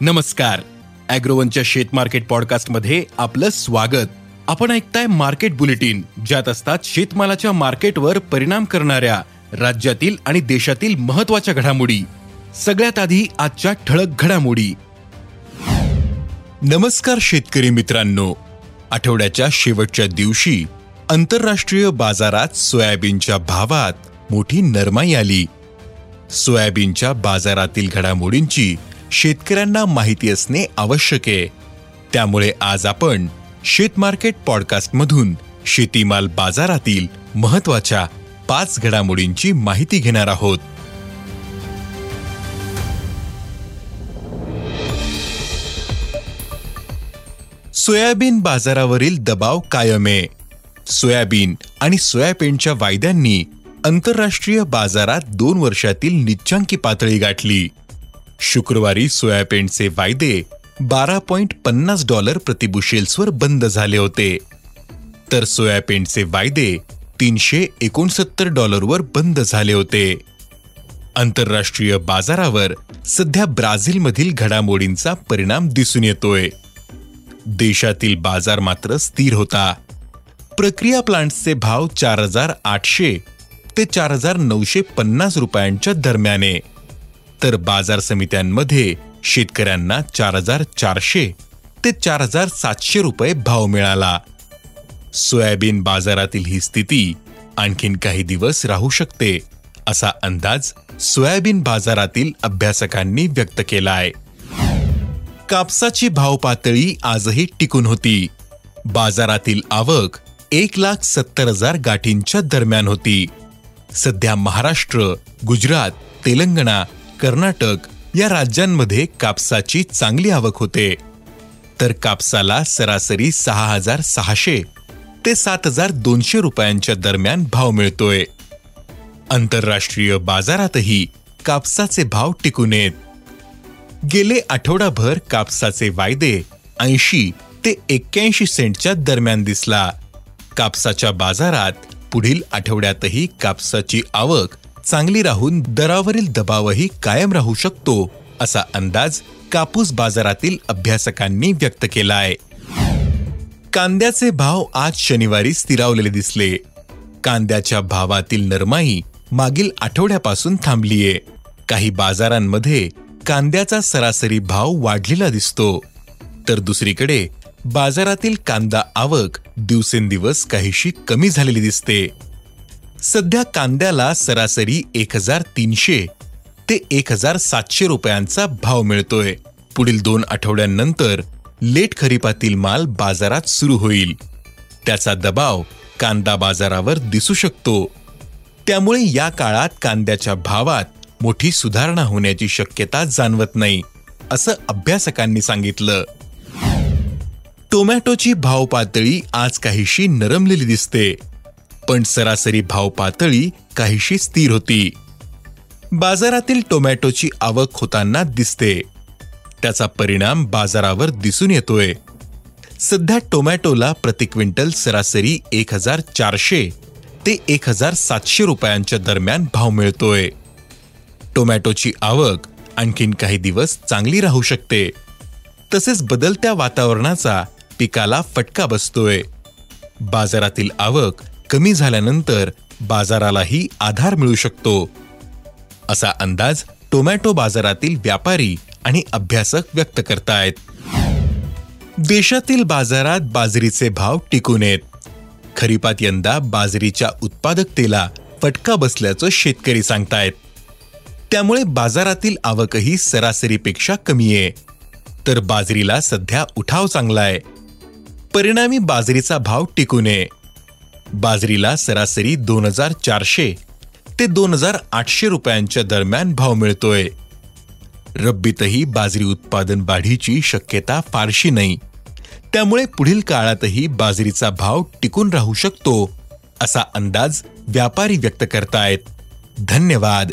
नमस्कार. अॅग्रोवनच्या शेत मार्केट पॉडकास्टमध्ये आपलं स्वागत. आपण ऐकताय मार्केट बुलेटिन ज्यात असतात शेतमालाच्या मार्केटवर परिणाम करणाऱ्या राज्यातील आणि देशातील महत्त्वाच्या घडामोडी. सगळ्यात आधी आजच्या ठळक घडामोडी. नमस्कार शेतकरी मित्रांनो. आठवड्याच्या शेवटच्या दिवशी आंतरराष्ट्रीय बाजारात सोयाबीनच्या भावात मोठी नरमाई आली. सोयाबीनच्या बाजारातील घडामोडींची शेतकऱ्यांना माहिती असणे आवश्यक आहे. त्यामुळे आज आपण शेत मार्केट पॉडकास्टमधून शेतीमाल बाजारातील महत्त्वाच्या पाच घडामोडींची माहिती घेणार आहोत. सोयाबीन बाजारावरील दबाव कायम आहे. सोयाबीन आणि सोयाबीनच्या वायद्यांनी आंतरराष्ट्रीय बाजारात दोन वर्षातील निच्चांकी पातळी गाठली. शुक्रवारी सोयाबीनचे वायदे बारा पॉइंट पन्नास डॉलर प्रतिबुशेल्सवर बंद झाले होते. तर सोयाबीनचे वायदे तीनशे एकोणसत्तर डॉलरवर बंद झाले होते. आंतरराष्ट्रीय बाजारावर सध्या ब्राझीलमधील घडामोडींचा परिणाम दिसून येतोय. देशातील बाजार मात्र स्थिर होता. प्रक्रिया प्लांट्सचे भाव चार हजार आठशे ते चार हजार नऊशे पन्नास रुपयांच्या दरम्याने. तर बाजार समित्यांमध्ये शेतकऱ्यांना चार हजार चारशे ते चार हजार सातशे रुपये भाव मिळाला. सोयाबीन बाजारातील ही स्थिती आणखीन काही दिवस राहू शकते असा अंदाज सोयाबीन बाजारातील अभ्यासकांनी व्यक्त केला आहे कापसाची भाव पातळी आजही टिकून होती. बाजारातील आवक एक लाख सत्तर हजार गाठींच्या दरम्यान होती. सध्या महाराष्ट्र गुजरात तेलंगणा कर्नाटक या राज्यांमध्ये कापसाची चांगली आवक होते. तर कापसाला सरासरी सहा हजार सहाशे ते सात हजार दोनशे रुपयांच्या दरम्यान भाव मिळतोय. आंतरराष्ट्रीय बाजारातही कापसाचे भाव टिकून येत गेले आठवडाभर कापसाचे वायदे ऐंशी ते एक्क्याऐंशी सेंटच्या दरम्यान दिसला. कापसाच्या बाजारात पुढील आठवड्यातही कापसाची आवक चांगली राहून दरावरील दबावही कायम राहू शकतो असा अंदाज कापूस बाजारातील अभ्यासकांनी व्यक्त केला आहे कांद्याचे भाव आज शनिवारी स्थिरावलेले दिसले. कांद्याच्या भावातील नरमाई मागील आठवड्यापासून थांबलीये. काही बाजारांमध्ये कांद्याचा सरासरी भाव वाढलेला दिसतो. तर दुसरीकडे बाजारातील कांदा आवक दिवसेंदिवस काहीशी कमी झालेली दिसते. सध्या कांद्याला सरासरी एक हजार तीनशे ते एक हजार सातशे रुपयांचा भाव मिळतोय. पुढील दोन आठवड्यांनंतर लेट खरीपातील माल बाजारात सुरू होईल. त्याचा दबाव कांदा बाजारावर दिसू शकतो. त्यामुळे या काळात कांद्याच्या भावात मोठी सुधारणा होण्याची शक्यता जाणवत नाही असं अभ्यासकांनी सांगितलं. टोमॅटोची भाव पातळी आज काहीशी नरमलेली दिसते. पण सरासरी भाव पातळी काहीशी स्थिर होती. बाजारातील टोमॅटोची आवक होताना दिसते. त्याचा परिणाम बाजारावर दिसून येतोय. सध्या टोमॅटोला प्रति क्विंटल सरासरी एक हजार चारशे ते एक हजार सातशे रुपयांच्या दरम्यान भाव मिळतोय. टोमॅटोची आवक आणखीन काही दिवस चांगली राहू शकते. तसेच बदलत्या वातावरणाचा पिकाला फटका बसतोय. बाजारातील आवक कमी झाल्यानंतर बाजारालाही आधार मिळू शकतो. असा अंदाज टोमॅटो बाजारातील व्यापारी आणि अभ्यासक व्यक्त करतायत. देशातील बाजारात बाजरीचे भाव टिकून येत खरीपात यंदा बाजरीच्या उत्पादकतेला फटका बसल्याचं शेतकरी सांगतायत. त्यामुळे बाजारातील आवकही सरासरीपेक्षा कमी आहे. तर बाजरीला सध्या उठाव चांगला आहे परिणामी बाजरीचा भाव टिकून आहे बाजरीला सरासरी दोन हजार चारशे ते दोन हजार आठशे रुपयांच्या दरम्यान भाव मिळतोय. रब्बीतही बाजरी उत्पादन वाढीची शक्यता फारशी नाही. त्यामुळे पुढील काळातही बाजरीचा भाव टिकून राहू शकतो असा अंदाज व्यापारी व्यक्त करतायत. धन्यवाद.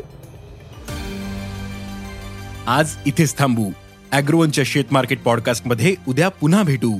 आज इथेच थांबू. अॅग्रोवनच्या शेत मार्केट पॉडकास्टमध्ये उद्या पुन्हा भेटू.